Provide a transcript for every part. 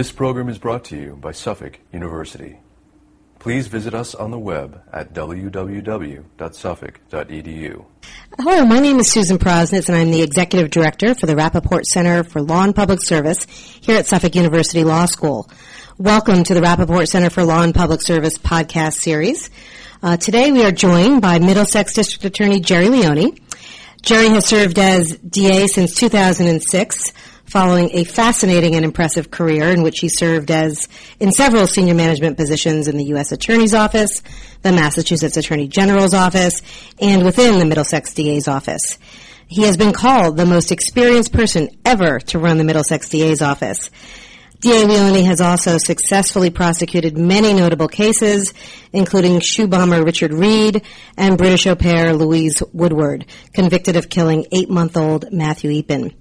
This program is brought to you by Suffolk University. Please visit us on the web at www.suffolk.edu. Hello, my name is Susan Prosnitz, and I'm the Executive Director for the Rappaport Center for Law and Public Service here at Suffolk University Law School. Welcome to the Rappaport Center for Law and Public Service podcast series. Uh, today we are joined by Middlesex District Attorney Gerry Leone. Gerry has served as DA since 2006 following a fascinating and impressive career in which he served as in several senior management positions in the U.S. Attorney's Office, the Massachusetts Attorney General's Office, and within the Middlesex DA's office. He has been called the most experienced person ever to run the Middlesex DA's office. DA Leone has also successfully prosecuted many notable cases, including shoe bomber Richard Reid and British au pair Louise Woodward, convicted of killing eight-month-old Matthew Eappen.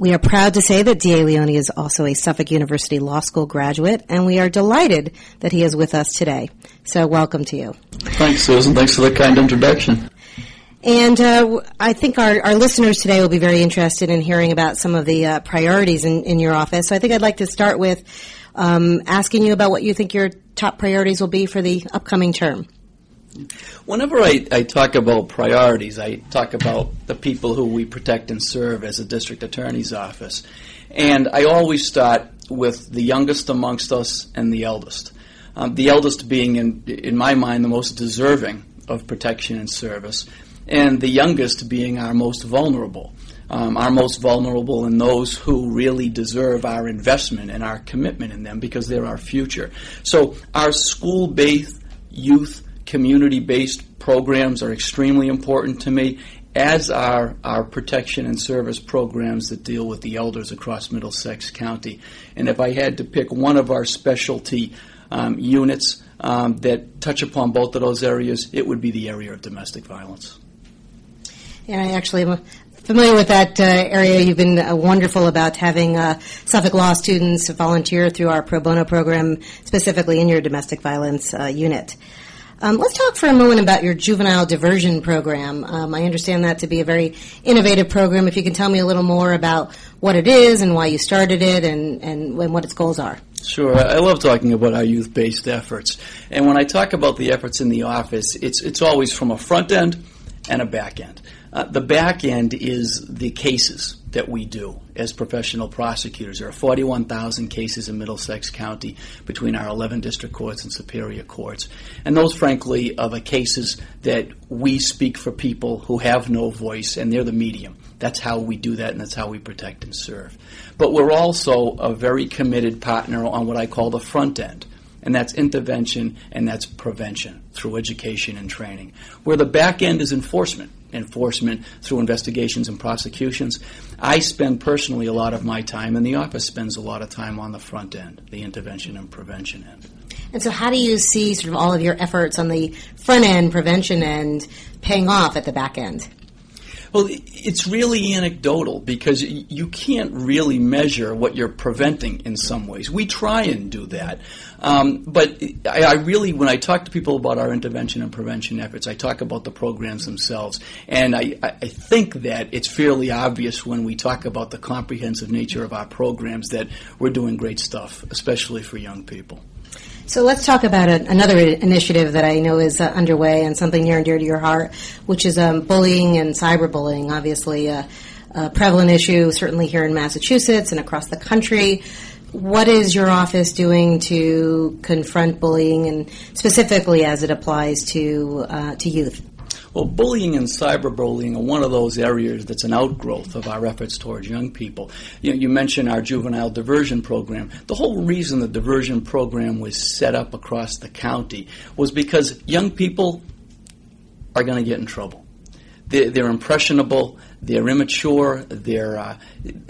We are proud to say that D.A. Leone is also a Suffolk University Law School graduate, and we are delighted that he is with us today. So, welcome to you. Thanks, Susan. Thanks for the kind introduction. And uh, I think our, our listeners today will be very interested in hearing about some of the uh, priorities in, in your office. So, I think I'd like to start with um, asking you about what you think your top priorities will be for the upcoming term. Whenever I, I talk about priorities, I talk about the people who we protect and serve as a district attorney's office. And I always start with the youngest amongst us and the eldest. Um, the eldest being, in, in my mind, the most deserving of protection and service, and the youngest being our most vulnerable. Um, our most vulnerable and those who really deserve our investment and our commitment in them because they're our future. So, our school based youth community based programs are extremely important to me, as are our protection and service programs that deal with the elders across Middlesex County. And if I had to pick one of our specialty um, units um, that touch upon both of those areas, it would be the area of domestic violence. And I actually am familiar with that uh, area. You've been uh, wonderful about having uh, Suffolk Law students volunteer through our pro bono program, specifically in your domestic violence uh, unit. Um, let's talk for a moment about your juvenile diversion program. Um, I understand that to be a very innovative program. If you can tell me a little more about what it is and why you started it and, and, and what its goals are. Sure. I love talking about our youth based efforts. And when I talk about the efforts in the office, it's, it's always from a front end and a back end. Uh, the back end is the cases that we do as professional prosecutors. There are 41,000 cases in Middlesex County between our 11 district courts and superior courts. And those, frankly, are the cases that we speak for people who have no voice, and they're the medium. That's how we do that, and that's how we protect and serve. But we're also a very committed partner on what I call the front end and that's intervention and that's prevention through education and training. Where the back end is enforcement enforcement through investigations and prosecutions. I spend personally a lot of my time, and the office spends a lot of time on the front end, the intervention and prevention end. And so, how do you see sort of all of your efforts on the front end, prevention end, paying off at the back end? Well, it's really anecdotal because you can't really measure what you're preventing in some ways. We try and do that. Um, but I, I, really, when I talk to people about our intervention and prevention efforts, I talk about the programs themselves. And I, I think that it's fairly obvious when we talk about the comprehensive nature of our programs that we're doing great stuff, especially for young people. So let's talk about a, another initiative that I know is uh, underway and something near and dear to your heart, which is um, bullying and cyberbullying. Obviously, a, a prevalent issue, certainly here in Massachusetts and across the country. What is your office doing to confront bullying, and specifically as it applies to uh, to youth? Well, bullying and cyberbullying are one of those areas that's an outgrowth of our efforts towards young people. You, you mentioned our juvenile diversion program. The whole reason the diversion program was set up across the county was because young people are going to get in trouble. They're, they're impressionable, they're immature, they're uh,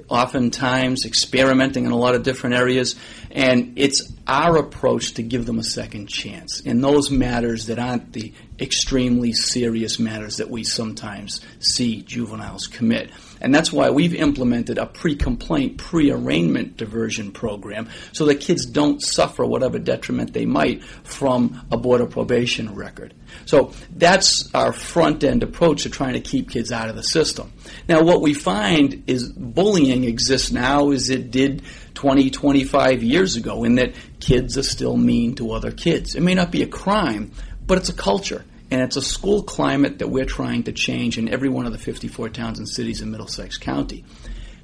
oftentimes experimenting in a lot of different areas, and it's our approach to give them a second chance in those matters that aren't the extremely serious matters that we sometimes see juveniles commit. And that's why we've implemented a pre complaint, pre arraignment diversion program so that kids don't suffer whatever detriment they might from a board of probation record. So that's our front end approach to trying to keep kids out of the system. Now, what we find is bullying exists now as it did 20, 25 years ago in that kids are still mean to other kids. It may not be a crime, but it's a culture. And it's a school climate that we're trying to change in every one of the 54 towns and cities in Middlesex County.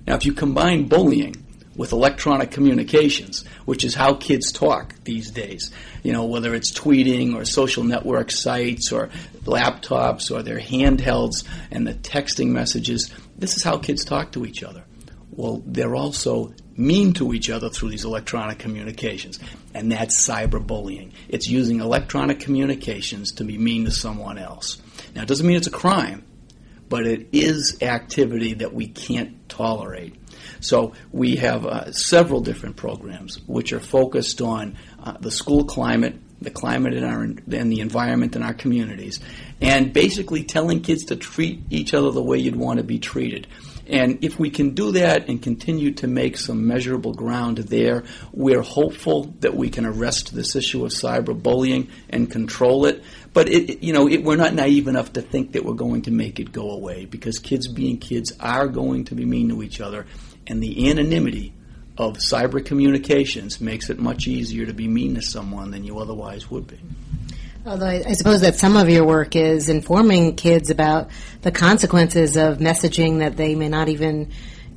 Now, if you combine bullying with electronic communications, which is how kids talk these days. You know, whether it's tweeting or social network sites or laptops or their handhelds and the texting messages, this is how kids talk to each other. Well, they're also mean to each other through these electronic communications, and that's cyberbullying. It's using electronic communications to be mean to someone else. Now, it doesn't mean it's a crime, but it is activity that we can't tolerate. So we have uh, several different programs which are focused on uh, the school climate, the climate in our and the environment in our communities, and basically telling kids to treat each other the way you'd want to be treated. And if we can do that and continue to make some measurable ground there, we're hopeful that we can arrest this issue of cyberbullying and control it. But it, you know, it, we're not naive enough to think that we're going to make it go away because kids being kids are going to be mean to each other, and the anonymity of cyber communications makes it much easier to be mean to someone than you otherwise would be. Although I, I, suppose that some of your work is informing kids about the consequences of messaging that they may not even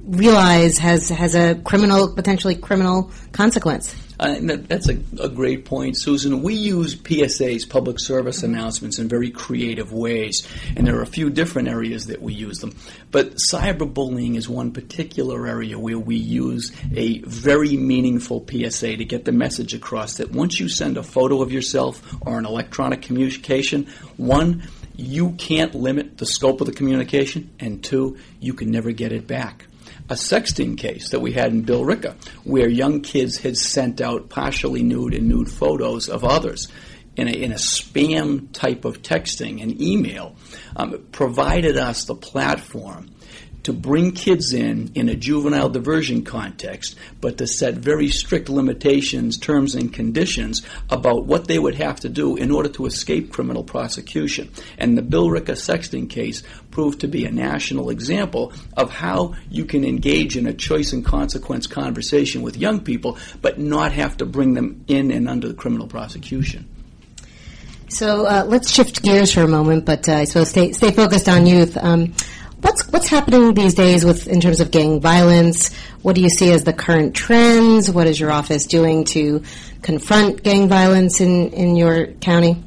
realize has has a criminal, potentially criminal consequence. Uh, that, that's a, a, great point, Susan. We use PSAs, public service announcements, in very creative ways, and there are a few different areas that we use them. But cyberbullying is one particular area where we use a very meaningful PSA to get the message across that once you send a photo of yourself or an electronic communication, one, you can't limit the scope of the communication, and two, you can never get it back a sexting case that we had in Bill Billerica, where young kids had sent out partially nude and nude photos of others in a, in a spam type of texting and email, um, provided us the platform to bring kids in in a juvenile diversion context, but to set very strict limitations, terms, and conditions about what they would have to do in order to escape criminal prosecution. And the Billerica sexting case proved to be a national example of how you can engage in a choice and consequence conversation with young people, but not have to bring them in and under the criminal prosecution. So uh, let's shift gears for a moment, but uh, I suppose stay, stay focused on youth. Um, What's what's happening these days with in terms of gang violence? What do you see as the current trends? What is your office doing to confront gang violence in, in your county?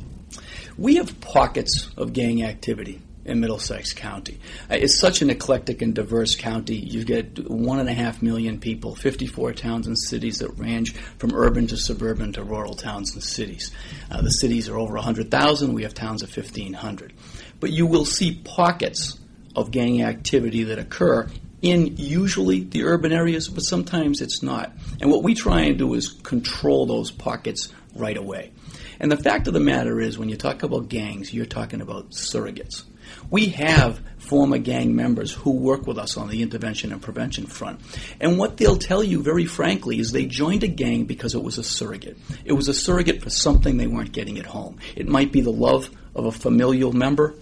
We have pockets of gang activity in Middlesex County. Uh, it's such an eclectic and diverse county. You get one and a half million people, 54 towns and cities that range from urban to suburban to rural towns and cities. Uh, the cities are over 100,000. We have towns of 1,500. But you will see pockets of gang activity that occur in usually the urban areas, but sometimes it's not. And what we try and do is control those pockets right away. And the fact of the matter is, when you talk about gangs, you're talking about surrogates. We have former gang members who work with us on the intervention and prevention front. And what they'll tell you very frankly is they joined a gang because it was a surrogate. It was a surrogate for something they weren't getting at home. It might be the love of a familial member,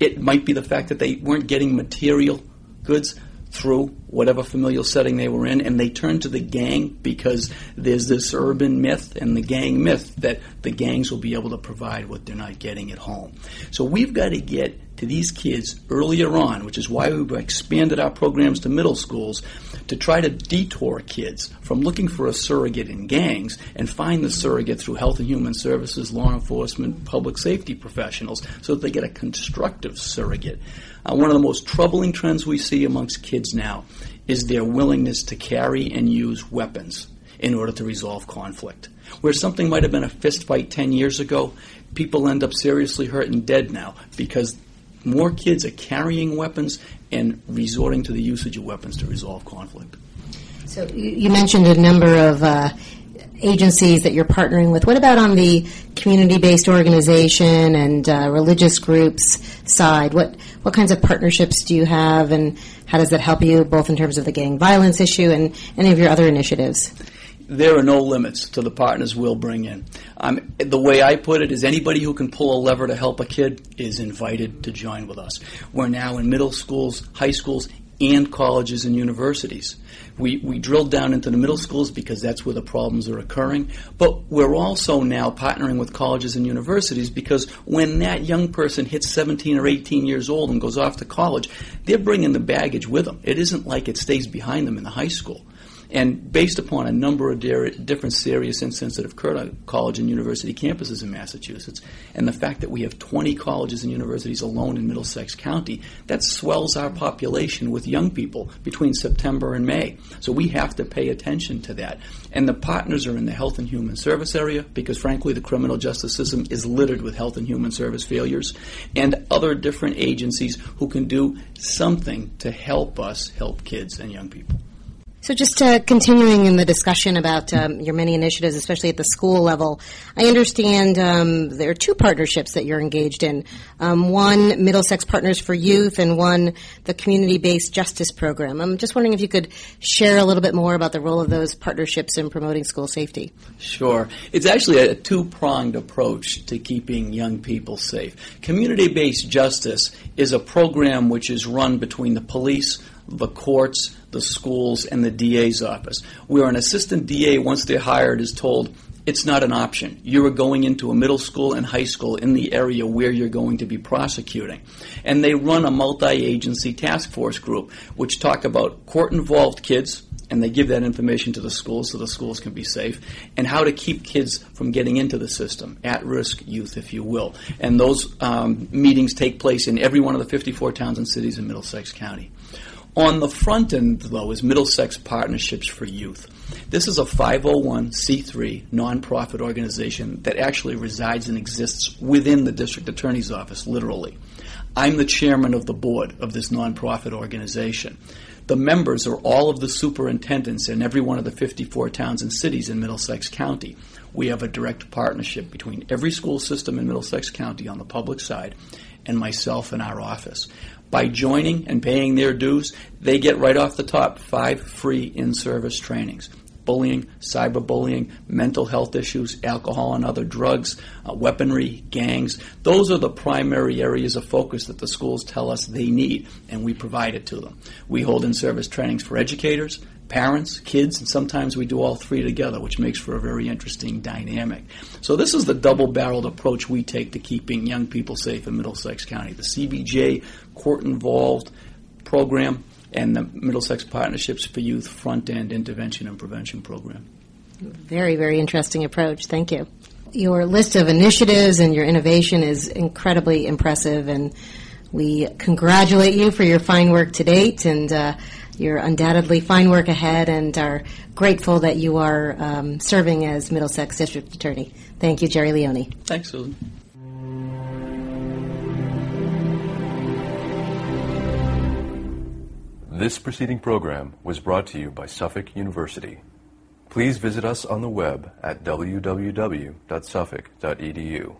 it might be the fact that they weren't getting material goods through whatever familial setting they were in, and they turned to the gang because there's this urban myth and the gang myth that the gangs will be able to provide what they're not getting at home. So we've got to get to these kids earlier on, which is why we've expanded our programs to middle schools to try to detour kids from looking for a surrogate in gangs and find the surrogate through health and human services, law enforcement, public safety professionals so that they get a constructive surrogate. Uh, one of the most troubling trends we see amongst kids now is their willingness to carry and use weapons in order to resolve conflict. Where something might have been a fist fight 10 years ago, people end up seriously hurt and dead now because more kids are carrying weapons and resorting to the usage of weapons to resolve conflict. So you mentioned a number of uh, agencies that you're partnering with. What about on the community-based organization and uh, religious groups side? What what kinds of partnerships do you have, and how does that help you both in terms of the gang violence issue and any of your other initiatives? there are no limits to the partners we'll bring in. Um, the way I put it is anybody who can pull a lever to help a kid is invited to join with us. We're now in middle schools, high schools, and colleges and universities. We, we drilled down into the middle schools because that's where the problems are occurring. But we're also now partnering with colleges and universities because when that young person hits 17 or 18 years old and goes off to college, they're bringing the baggage with them. It isn't like it stays behind them in the high school. And based upon a number of different serious incidents that have occurred on college and university campuses in Massachusetts, and the fact that we have 20 colleges and universities alone in Middlesex County, that swells our population with young people between September and May. So we have to pay attention to that. And the partners are in the health and human service area because, frankly, the criminal justice system is littered with health and human service failures, and other different agencies who can do something to help us help kids and young people. So, just uh, continuing in the discussion about um, your many initiatives, especially at the school level, I understand um, there are two partnerships that you're engaged in. Um, one, Middlesex Partners for Youth, and one, the Community Based Justice Program. I'm just wondering if you could share a little bit more about the role of those partnerships in promoting school safety. Sure. It's actually a two pronged approach to keeping young people safe. Community Based Justice is a program which is run between the police, the courts, the schools, and the DA's office, where an assistant DA, once they're hired, is told, it's not an option. You are going into a middle school and high school in the area where you're going to be prosecuting. And they run a multi agency task force group, which talk about court involved kids, and they give that information to the schools so the schools can be safe, and how to keep kids from getting into the system, at risk youth, if you will. And those um, meetings take place in every one of the 54 towns and cities in Middlesex County. On the front end, though, is Middlesex Partnerships for Youth. This is a 501c3 nonprofit organization that actually resides and exists within the district attorney's office, literally. I'm the chairman of the board of this nonprofit organization. The members are all of the superintendents in every one of the 54 towns and cities in Middlesex County. We have a direct partnership between every school system in Middlesex County on the public side and myself and our office by joining and paying their dues, they get right off the top five free in service trainings bullying, cyberbullying, mental health issues, alcohol and other drugs, uh, weaponry, gangs. Those are the primary areas of focus that the schools tell us they need, and we provide it to them. We hold in service trainings for educators, parents, kids, and sometimes we do all three together, which makes for a very interesting dynamic. So this is the double-barreled approach we take to keeping young people safe in Middlesex County. The CBJ court-involved program and the Middlesex Partnerships for Youth front-end intervention and prevention program. Very, very interesting approach. Thank you. Your list of initiatives and your innovation is incredibly impressive, and we congratulate you for your fine work to date and uh, your undoubtedly fine work ahead and are grateful that you are um, serving as Middlesex District Attorney. Thank you, Gerry Leone. Thanks, Susan. This preceding program was brought to you by Suffolk University. Please visit us on the web at www.suffolk.edu.